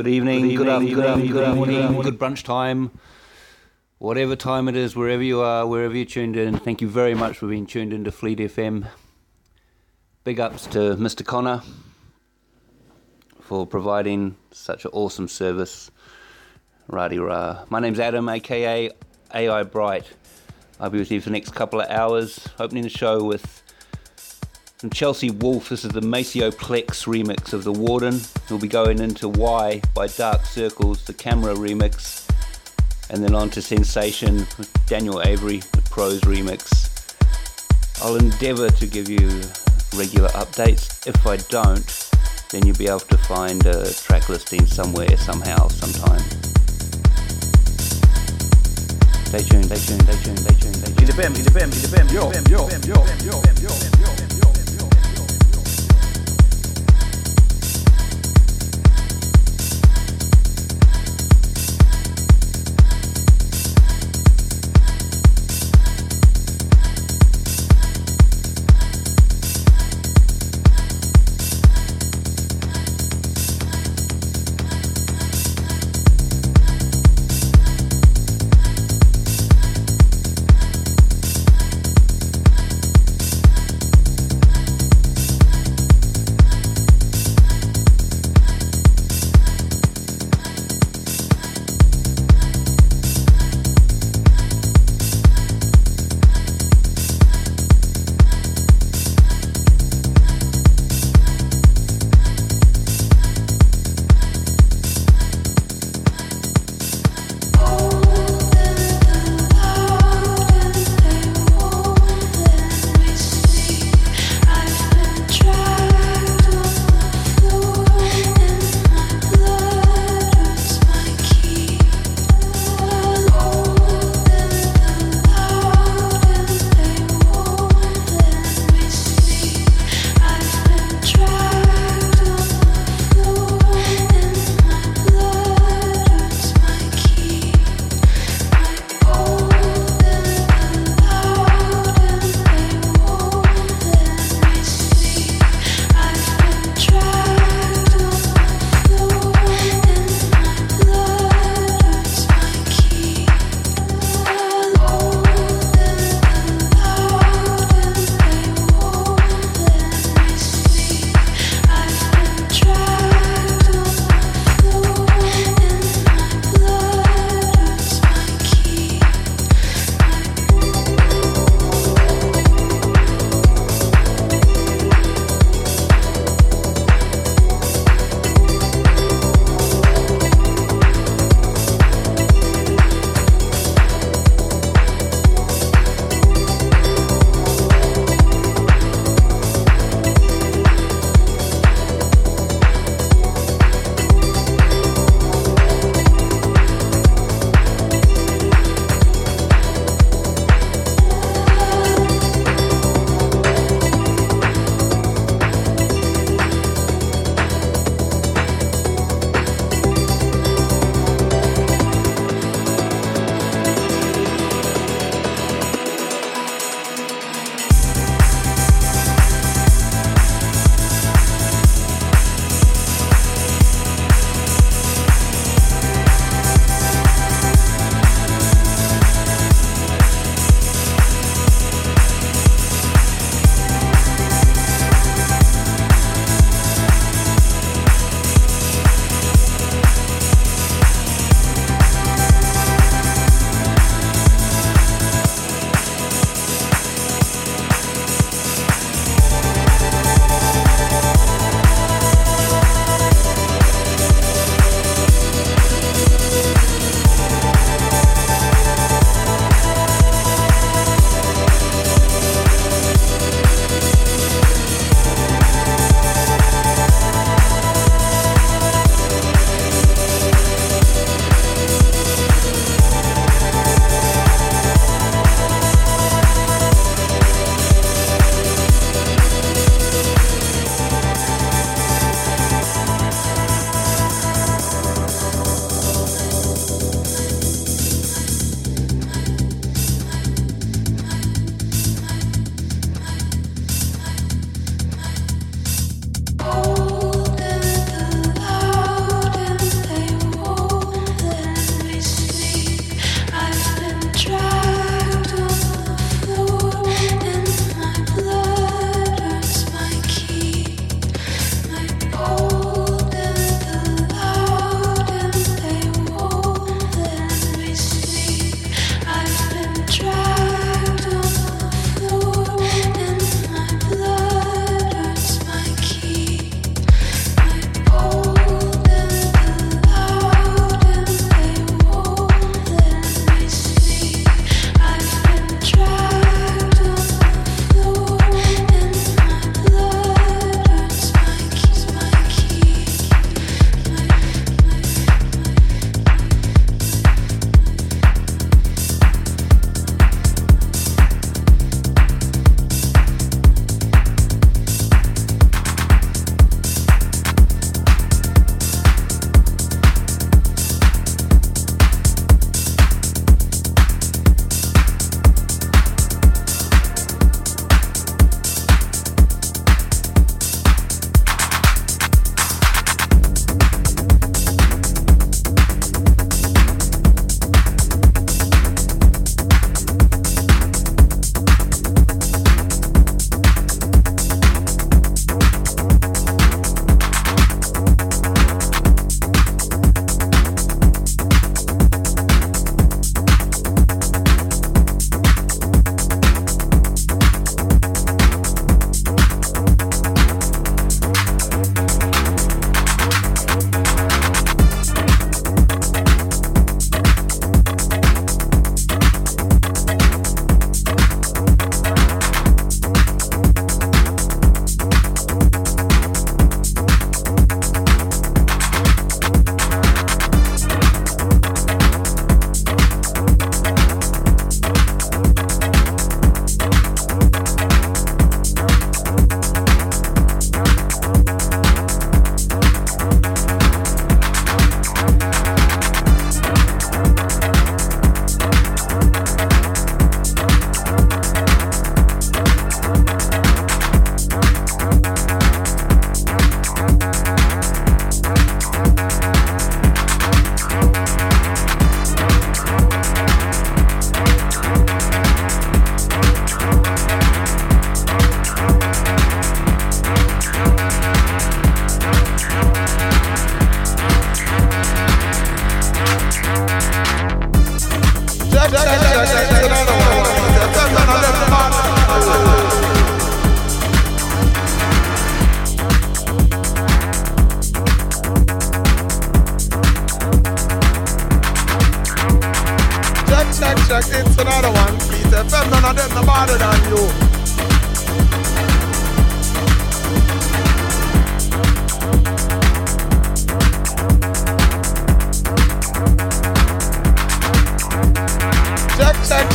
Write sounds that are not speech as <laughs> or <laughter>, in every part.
Good evening, good, afternoon, good, afternoon, good morning, good brunch time, whatever time it is, wherever you are, wherever you're tuned in. Thank you very much for being tuned into Fleet FM. Big ups to Mr. Connor for providing such an awesome service. Radi Ra. My name's Adam, aka AI Bright. I'll be with you for the next couple of hours, opening the show with from Chelsea Wolfe. This is the Maceo Plex remix of The Warden. We'll be going into Why by Dark Circles, the camera remix, and then on to Sensation with Daniel Avery, the Pros remix. I'll endeavour to give you regular updates. If I don't, then you'll be able to find a track listing somewhere, somehow, sometime. Stay tuned, stay tuned, stay tuned, stay tuned, stay tuned. Yo, yo, yo, yo, yo, yo, yo.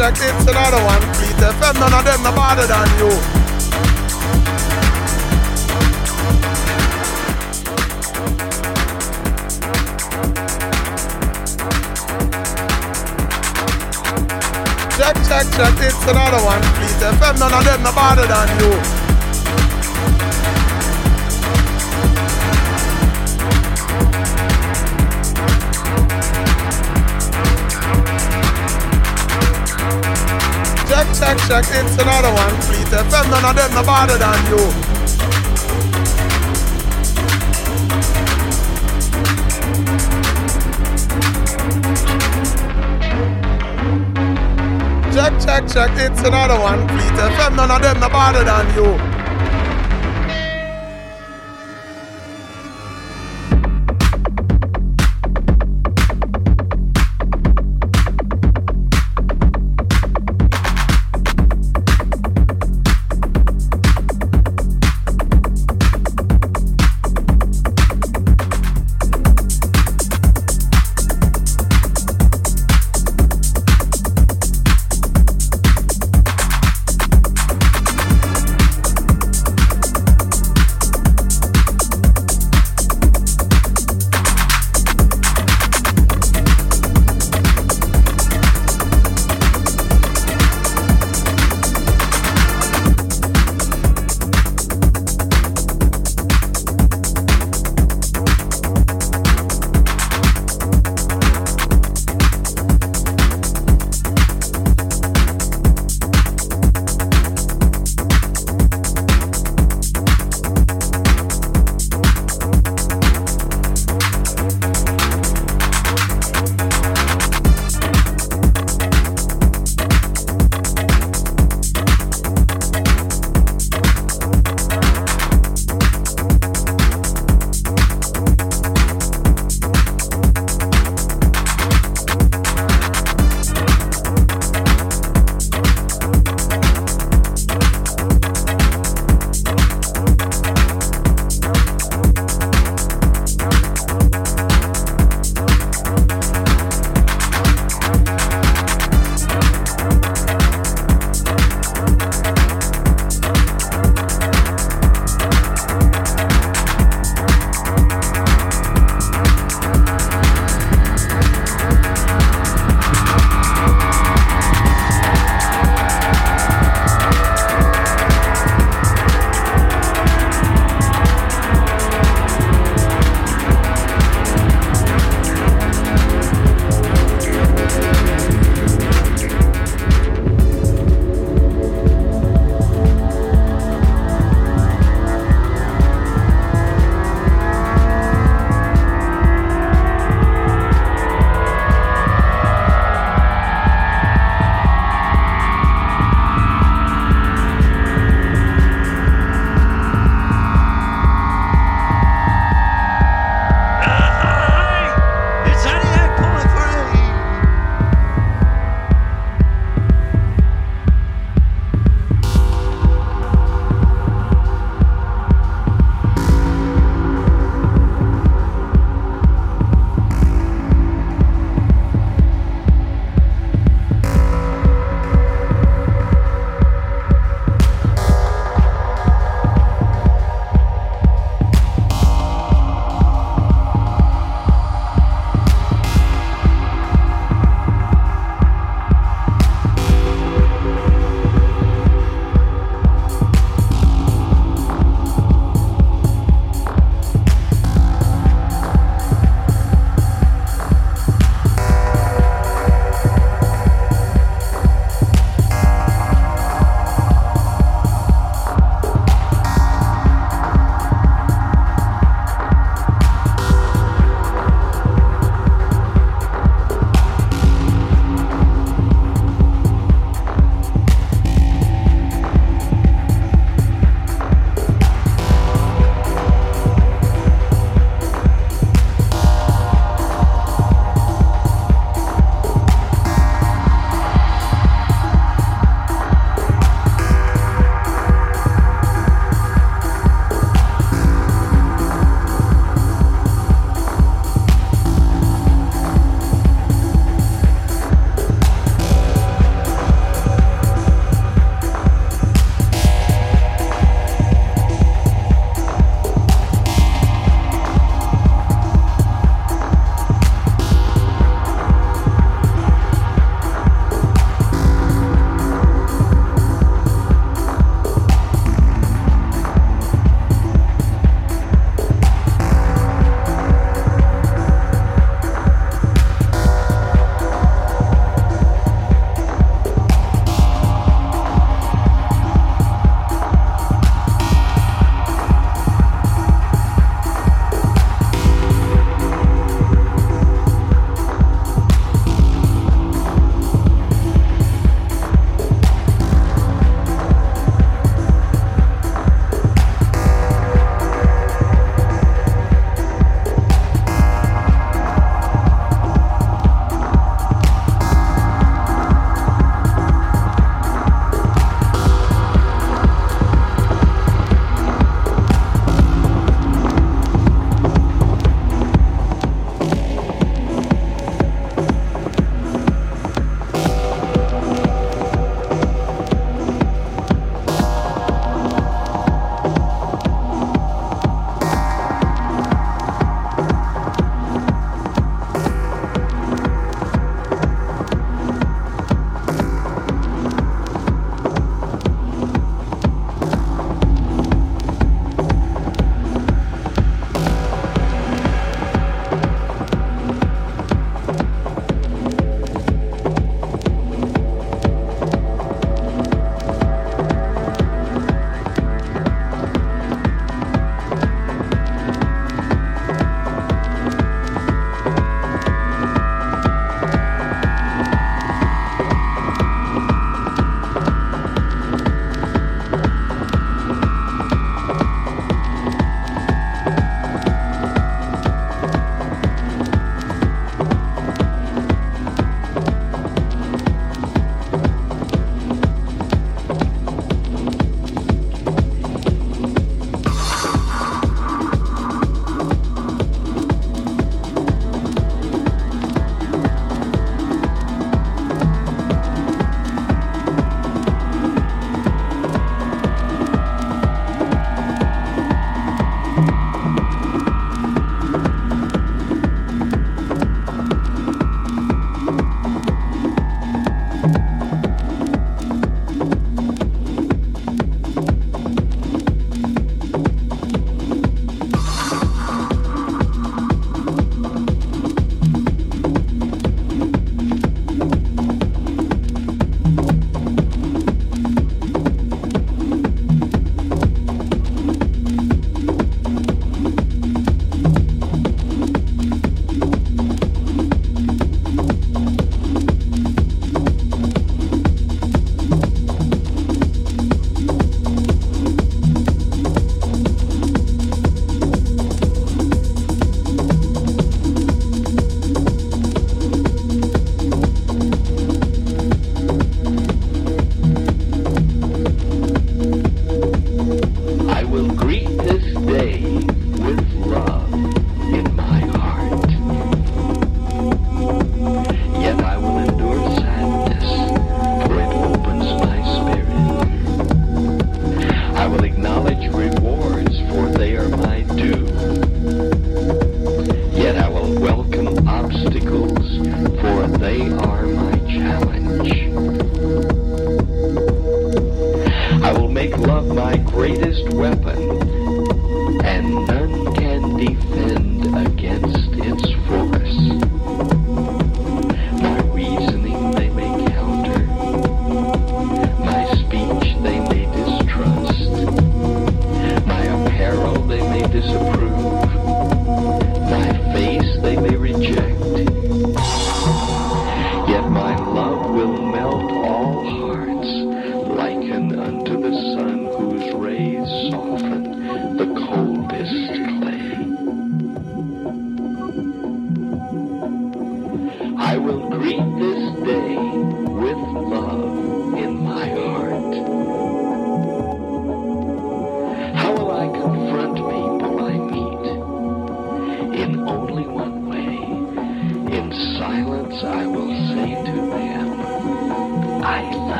Check, it's another one. Fleet FM, none of them no better than you. Check, check, check, it's another one. Fleet FM, none of them no better than you. Check, check, it's another one. Fleet FM, none of them no better than you. Check, check, check, it's another one. Fleet FM, none of them no better than you.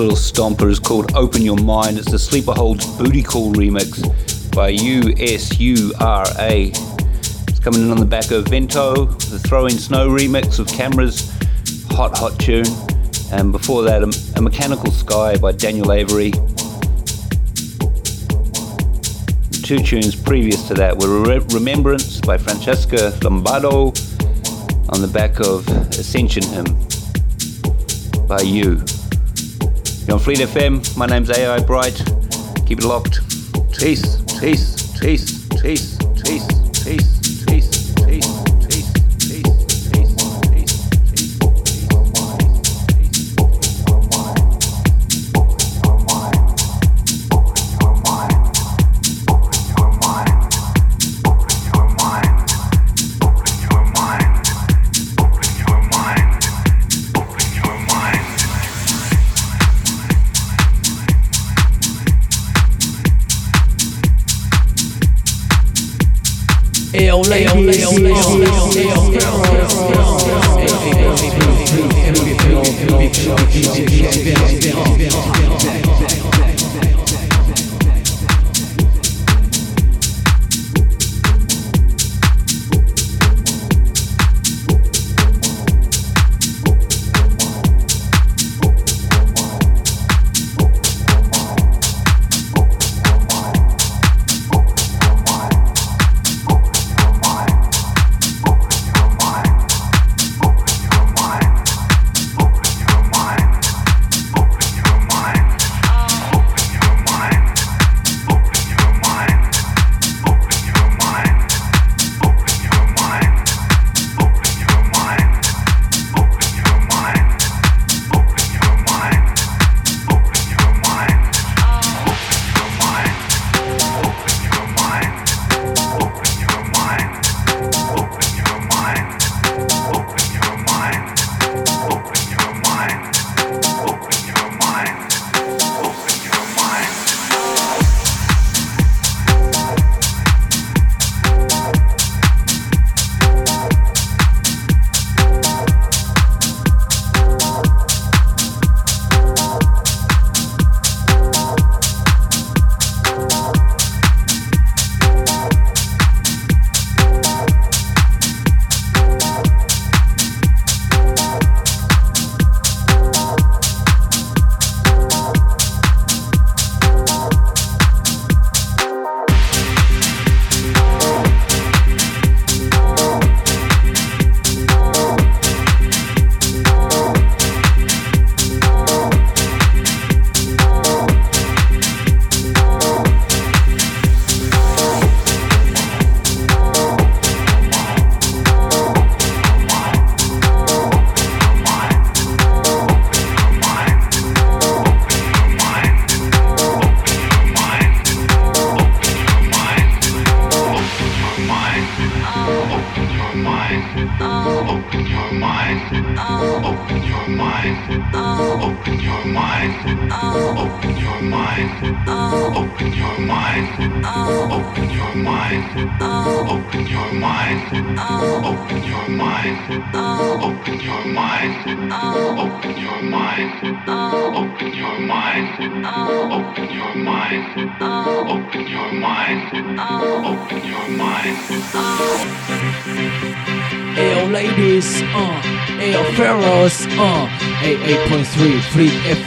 Little stomper is called Open Your Mind. It's the Sleeper Holds Booty Call remix by USURA. It's coming in on the back of Vento, the Throwing Snow remix of Cameras, hot, hot tune. And before that, a, Mechanical Sky by Daniel Avery. Two tunes previous to that were Re- Remembrance by Francesca Lombardo on the back of Ascension Hymn by you. You're on Fleet FM. My name's AI Bright. Keep it locked. Peace, peace, peace, peace,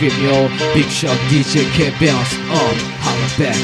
Fleet FM, yo. Big shot DJ K Bounce, uh, holla back.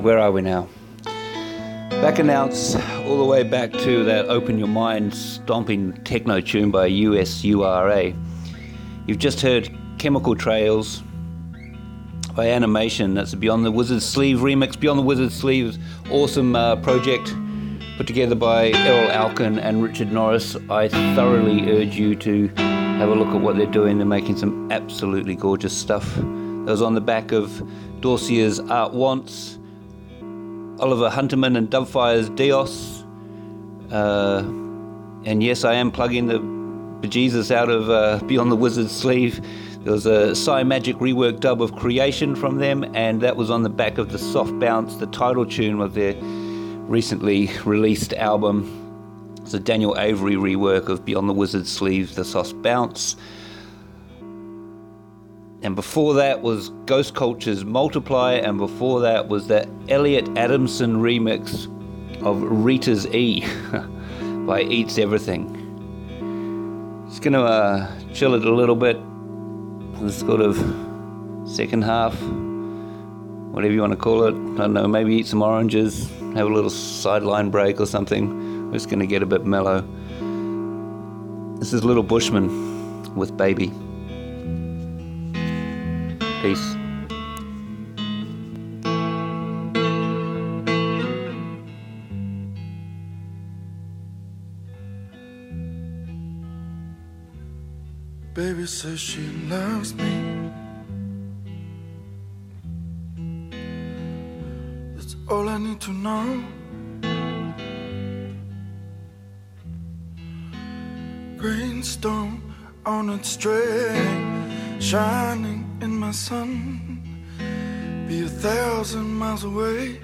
Where are we now? Back announce all the way back to that Open Your Mind stomping techno tune by USURA. You've just heard Chemical Trails by Animation. That's a Beyond the Wizard's Sleeve remix. Beyond the Wizard's Sleeve, awesome uh, project put together by Erol Alkan and Richard Norris. I thoroughly urge you to have a look at what they're doing. They're making some absolutely gorgeous stuff. That was on the back of Dorcia's Art Wants, Oliver Huntemann and Dubfire's Dios. Uh, and yes, I am plugging the bejesus out of uh, Beyond the Wizard's Sleeve. There was a Psychemagik rework dub of Creation from them, and that was on the back of the Soft Bounce, the title tune of their recently released album. It's a Daniel Avery rework of Beyond the Wizard's Sleeve, The Soft Bounce. And before that was Ghost Culture's Multiply, and before that was that Elliot Adamson remix of Rita's E <laughs> by Eats Everything. Just gonna uh, chill it a little bit. This sort of second half, whatever you want to call it. I don't know, maybe eat some oranges, have a little sideline break or something. We're just to get a bit mellow. This is Little Bushman with Baby. Peace. Baby says she loves me. That's all I need to know. Green stone on its string, shining in my sun. Be a thousand miles away,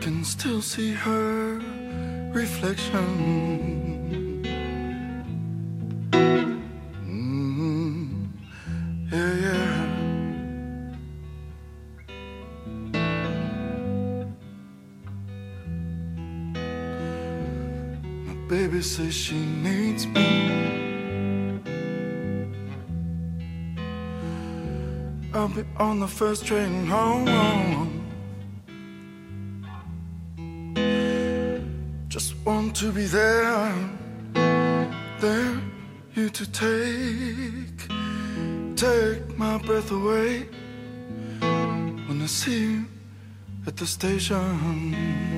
can still see her reflection. Mm, yeah, yeah. My baby says she needs I'll be on the first train home. Just want to be there, there, you to take, take my breath away when I see you at the station.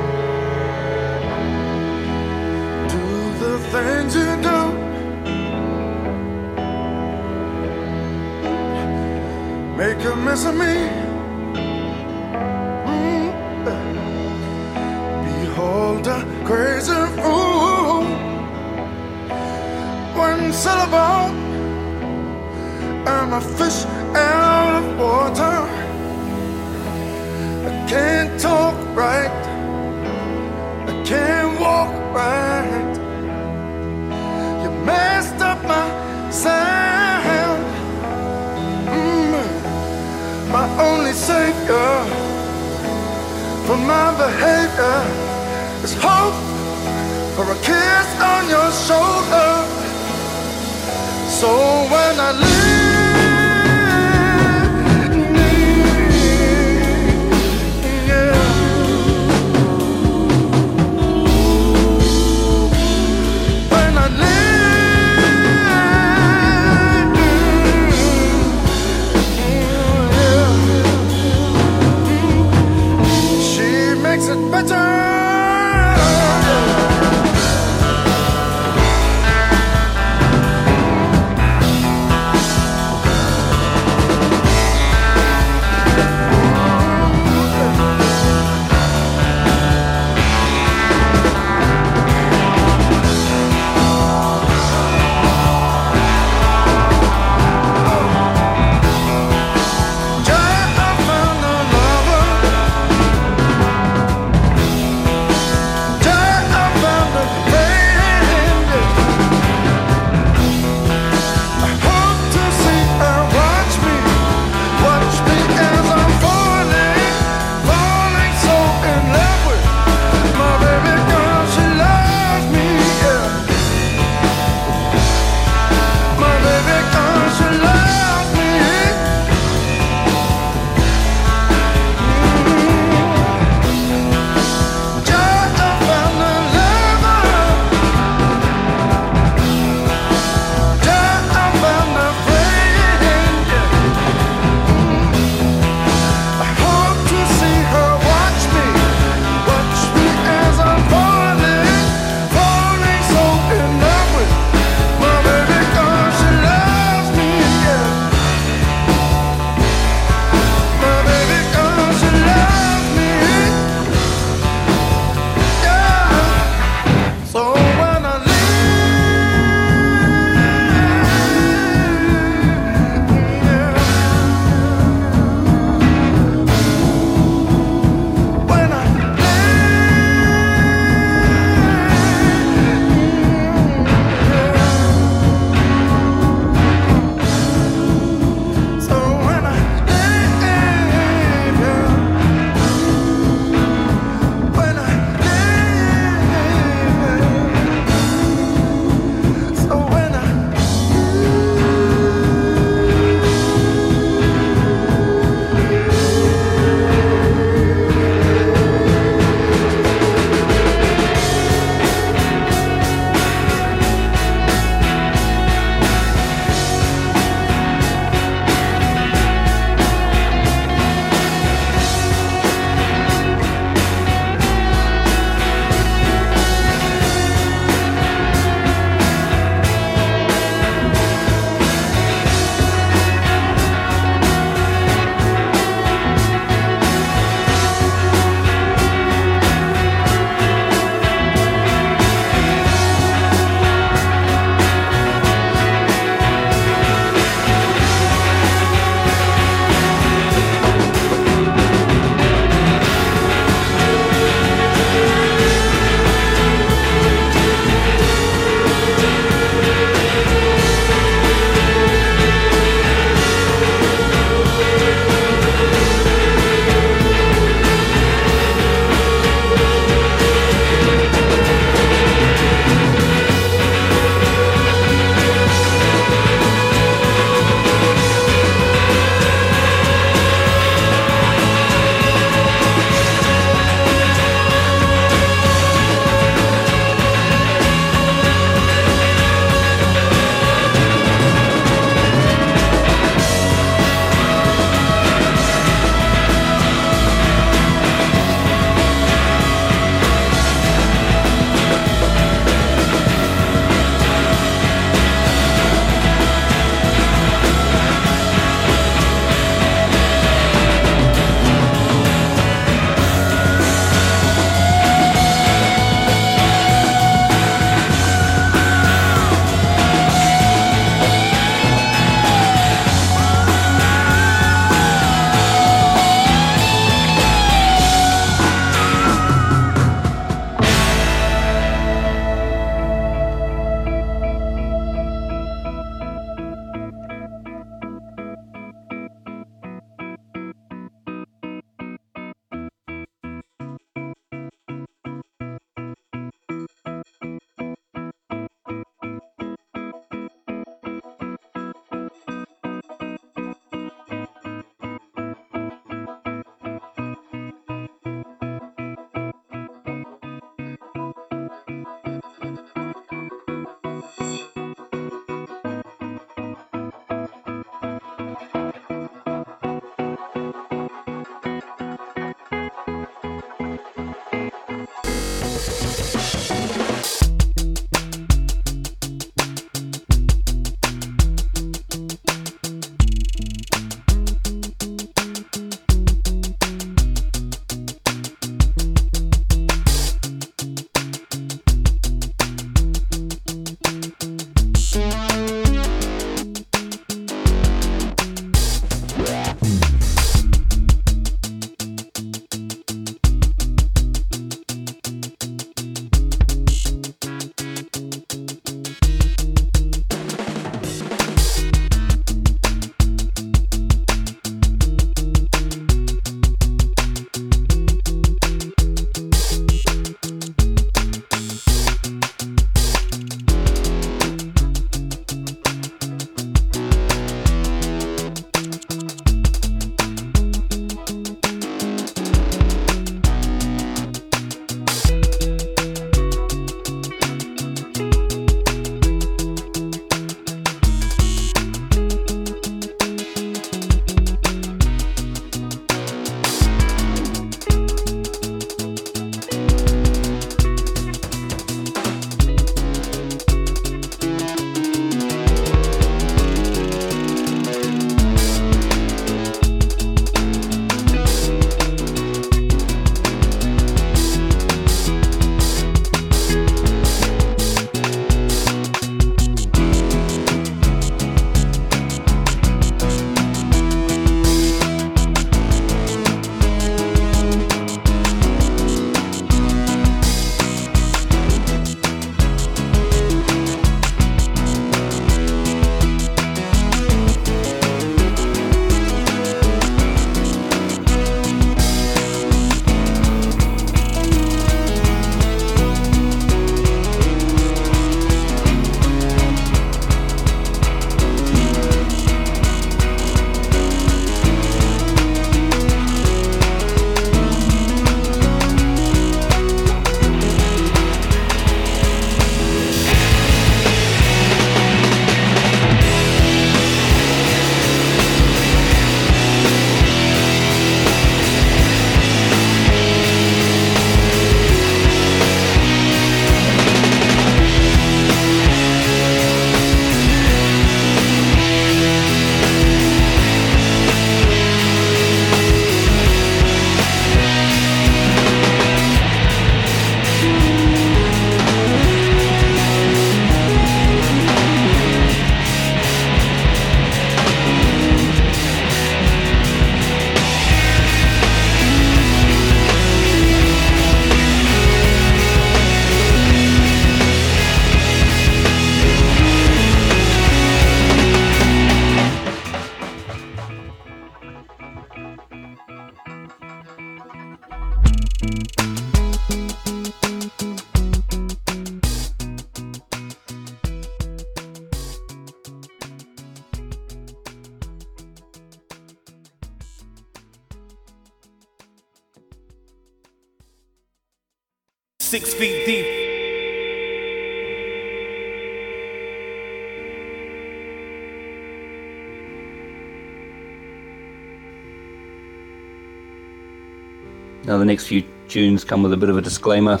Next few tunes come with a bit of a disclaimer.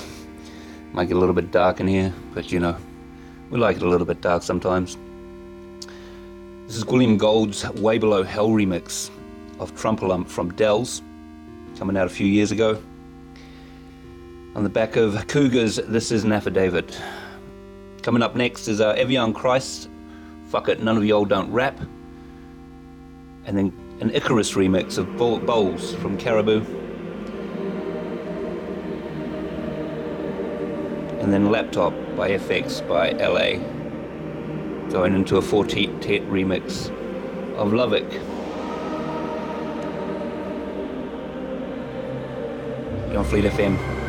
Might get a little bit dark in here, but you know, we like it a little bit dark sometimes. This is William Gold's Way Below Hell remix of Trumpalump from Dells, coming out a few years ago. On the back of Cougars, this is an affidavit. Coming up next is uh, Evian Christ, Fuck It, None of Y'all Don't Rap. And then an Icarus remix of Bowls from Caribou. And then Laptop by FX by LA, going into a Fortet remix of Lovick. On Fleet FM.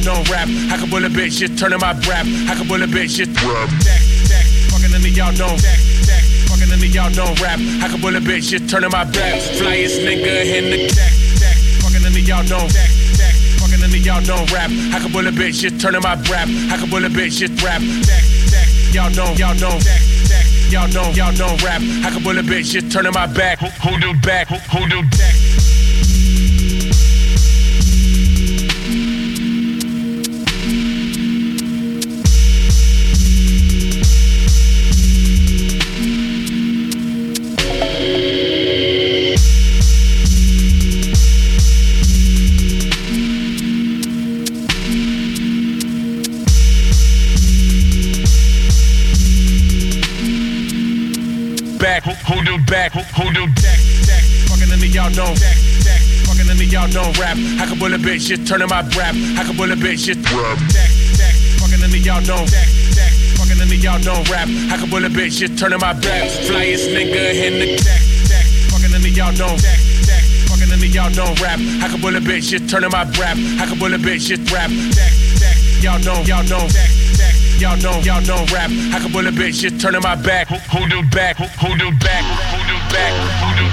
I'm no rap. I can bullet bitch, just turning my rap. I can bullet bitch, just rap. Deck, stack, fucking in the y'all know. Deck, stack, fucking in the y'all know rap. I can bullet bitch, just turning my back. Flyest nigga in the stack, deck, fucking in the y'all know. Deck, stack, fucking in the y'all know rap. I can bullet bitch, just turning my rap. I can bullet bitch, just rap. Deck, stack, y'all know, y'all know. Deck, deck, y'all know, y'all know rap. I can bullet bitch, just turning my back. Who, do back? Who, who do back? Bitch, shit, turning my rap. I can bullet bitch, shit, rap, back, back, fucking into y'all don't back, back, fucking into y'all don't rap. I can bullet bitch, shit, turning my rap. Flyest nigga in the back, back, fucking into y'all don't back, back, fucking into y'all don't rap. I can bullet bitch, shit, turning my rap. I can bullet bitch, shit, rap, back, back, y'all don't, y'all don't back, back. Y'all don't, y'all don't rap. I can bullet bitch, shit, turning my back. Who, who do back? Who, who do back? Who do back? Who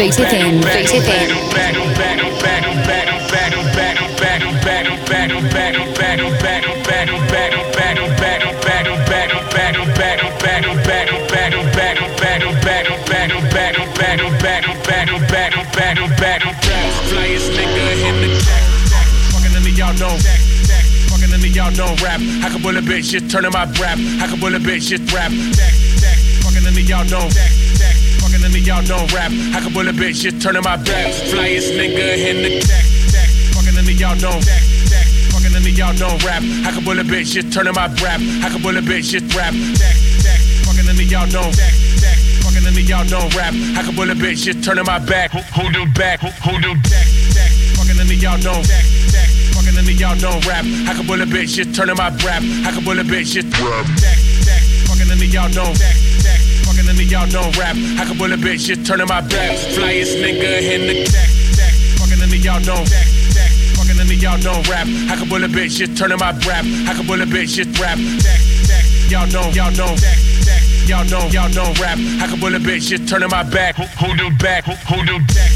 the fucking into y'all into y'all don't rap. I can bullet bitch, shit, turning my rap. I can bullet bitch, shit, rap. Fucking into y'all don't y'all don't rap. I can bullet bitch, just turning my back. Flyest nigga in the deck, deck. Fucking none of y'all don't deck, deck. Fucking none of y'all don't rap. I can bullet bitch, just turning my rap. I can bullet bitch, just rap. Deck, deck. Fucking none of y'all don't deck, deck. Fucking none of y'all don't rap. I can bullet bitch, just turning my back. Who, who do back? Who, who do deck, deck? Fucking none of y'all don't deck, deck. Fucking none of y'all don't rap. I can bullet bitch, just turning my rap. I can bullet bitch, just rap. Deck, deck. Fucking none of y'all don't deck y'all don't rap. I can bullet bitch, just turning my back. Flyest nigga in the deck, deck. fucking into y'all don't fucking into y'all don't rap. I can bullet bitch, just turning my rap. I can bullet bitch, just rap. Y'all don't, y'all don't. Y'all don't, y'all don't rap. I can bullet bitch, just turning my back. Who, who do back? Who, who do back?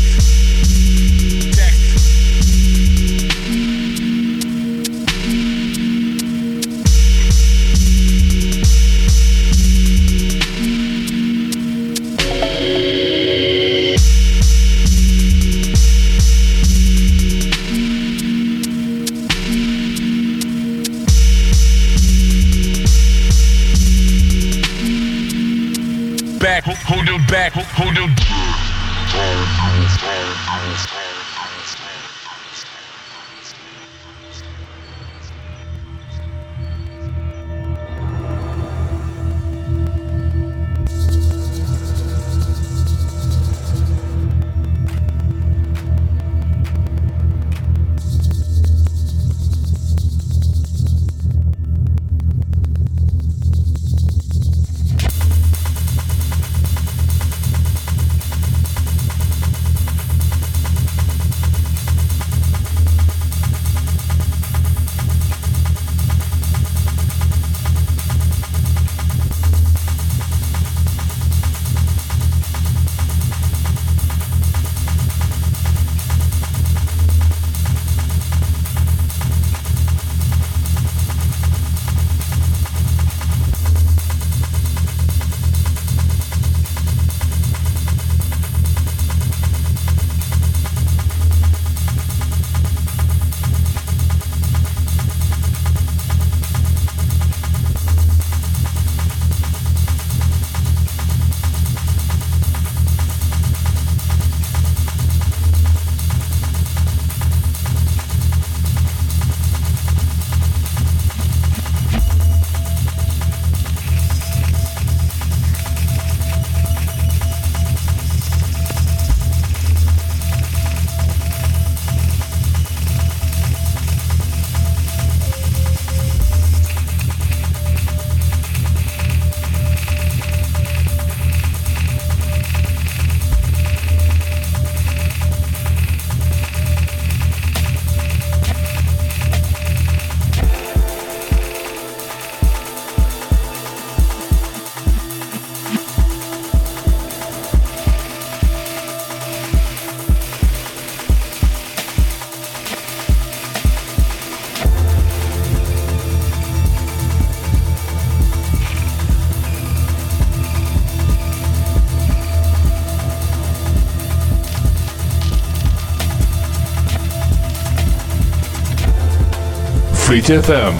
Fleet FM.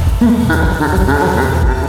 <laughs>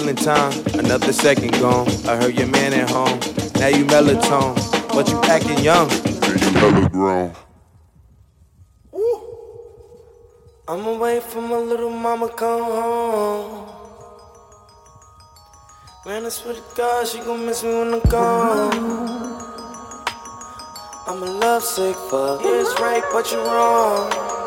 killing time. Another second gone. I heard your man at home. Now you melatonin, but you acting young. You hella grown. I'm away from my little mama come home. Man, I swear to God, she gon' miss me when I'm gone. I'm a lovesick fuck. Yeah, it's right, but you're wrong.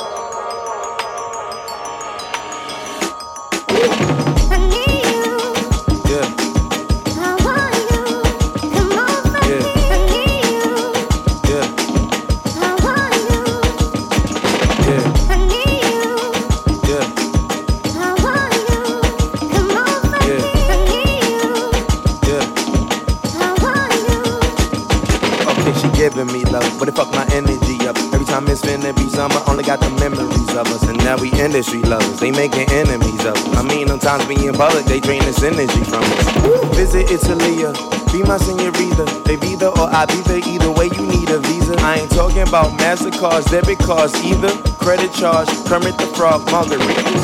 They making enemies of us. I mean, sometimes being in public, they drain this energy from us. Visit Italia, uh, be my senorita. They Vita or I visa? either way you need a visa. I ain't talking about MasterCards, debit cards either. Credit charge, Kermit the Frog, margaritas.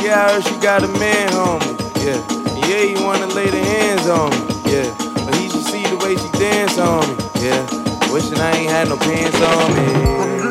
Yeah, I heard she got a man, homie. Yeah, yeah, you wanna lay the hands on me. Yeah, but he should see the way she dance on me. Yeah, wishing I ain't had no pants on me.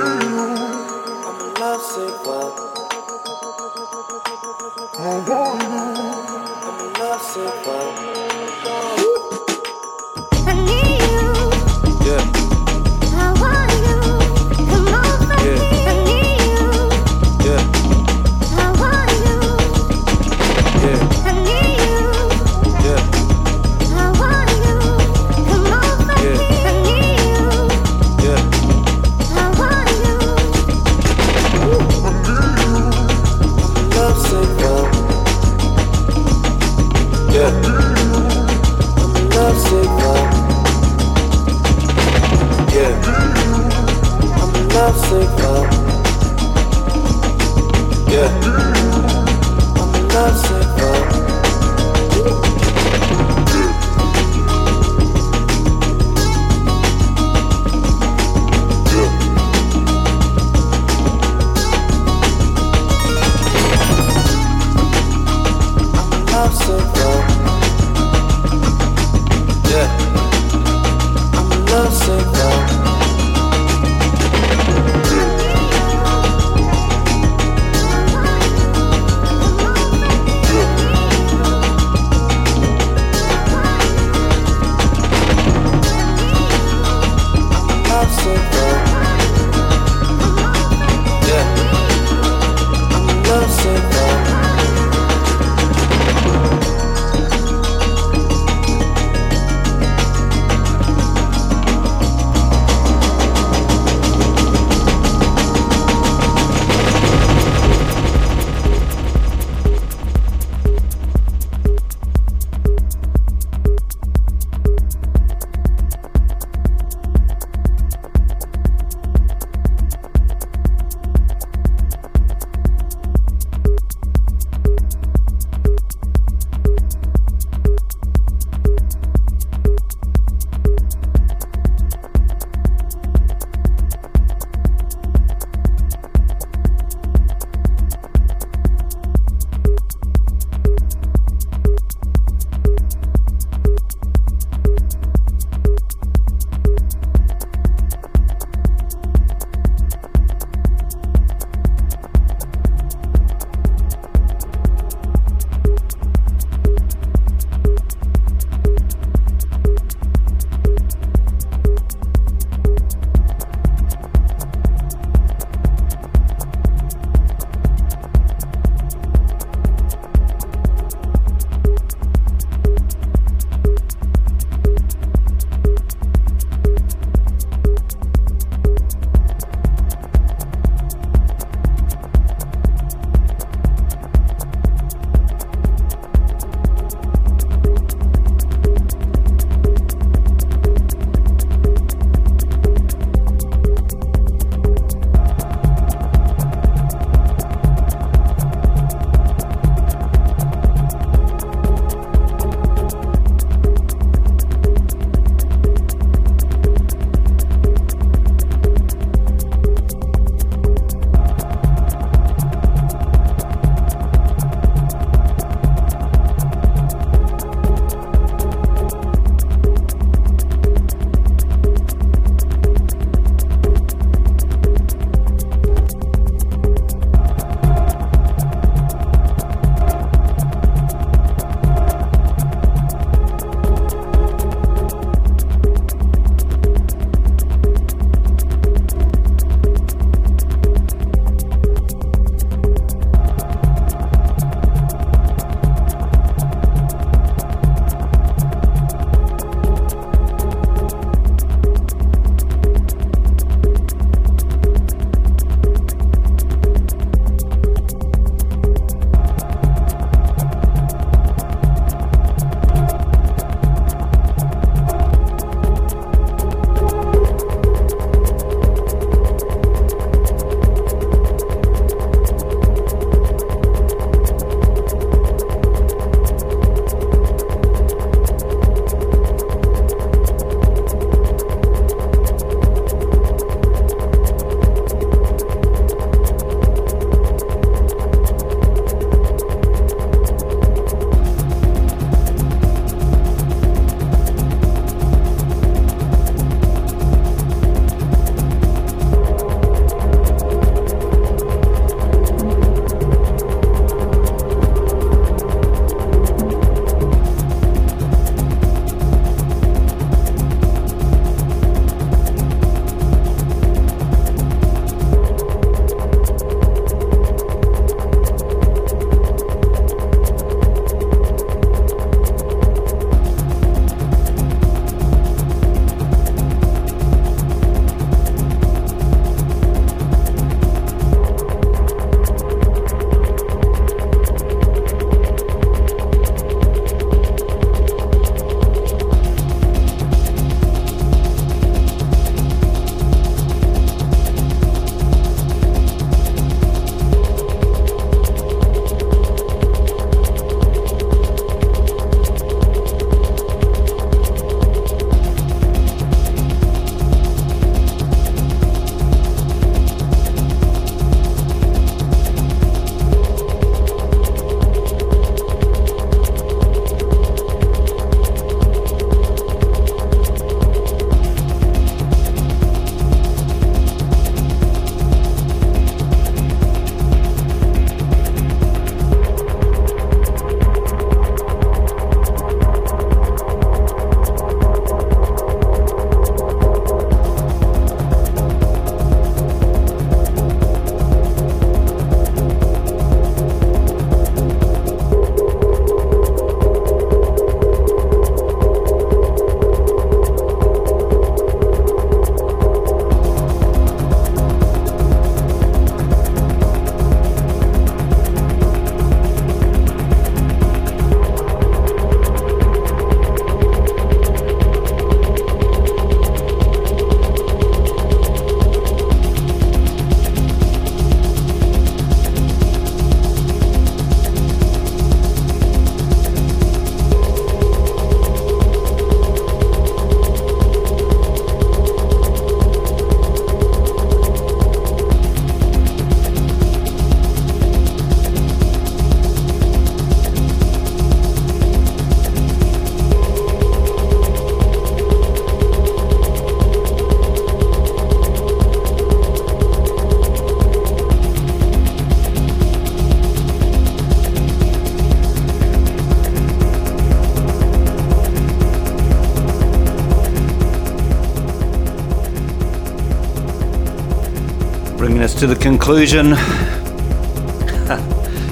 To the conclusion. <laughs>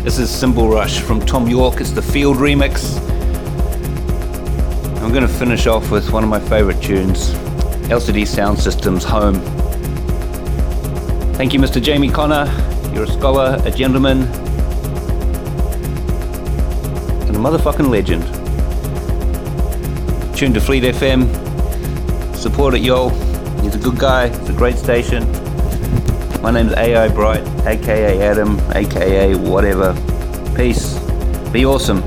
this is Cymbal Rush from Thom Yorke. It's the Field remix. I'm going to finish off with one of my favorite tunes LCD Soundsystem's Home. Thank you, Mr. Jamie Connor. You're a scholar, a gentleman, and a motherfucking legend. Tune to Fleet FM. Support it, yo. He's a good guy. It's a great station. My name's AI Bright, aka Adam, aka whatever. Peace. Be awesome.